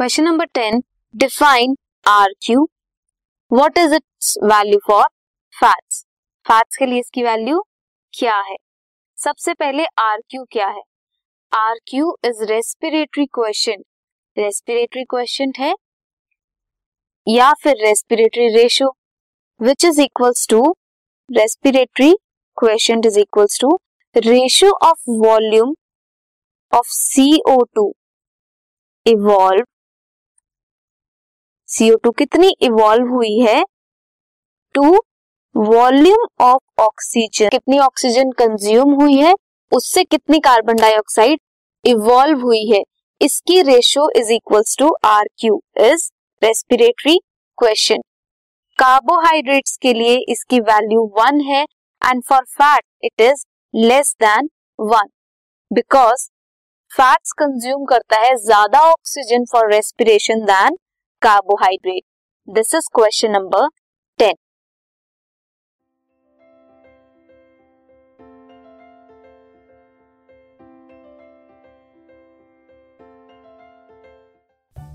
Question number ten define R Q what is its value for fats fats के लिए इसकी value क्या है? सबसे पहले आर क्यू क्या है? R Q is respiratory question respiratory question है या फिर respiratory ratio which is equals to respiratory question is equals to ratio of volume of CO two evolve CO two कितनी इवॉल्व हुई है? टू वॉल्यूम ऑफ़ ऑक्सीजन कितनी oxygen consume हुई है? उससे कितनी कार्बन डाइऑक्साइड इवॉल्व हुई है? इसकी ratio is equals to R Q is respiratory question carbohydrates के लिए इसकी वैल्यू वन है and for fat it is less than one because fats consume करता है ज़्यादा oxygen for respiration than carbohydrate this is question number ten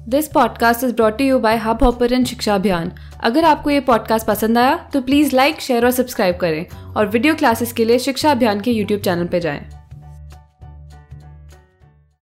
this podcast is brought you by Hubhopper शिक्षा अभियान अगर आपको ये पॉडकास्ट पसंद आया तो प्लीज़ लाइक शेयर और सब्सक्राइब करें और वीडियो क्लासेस के लिए शिक्षा अभियान के यूट्यूब चैनल पर जाएँ।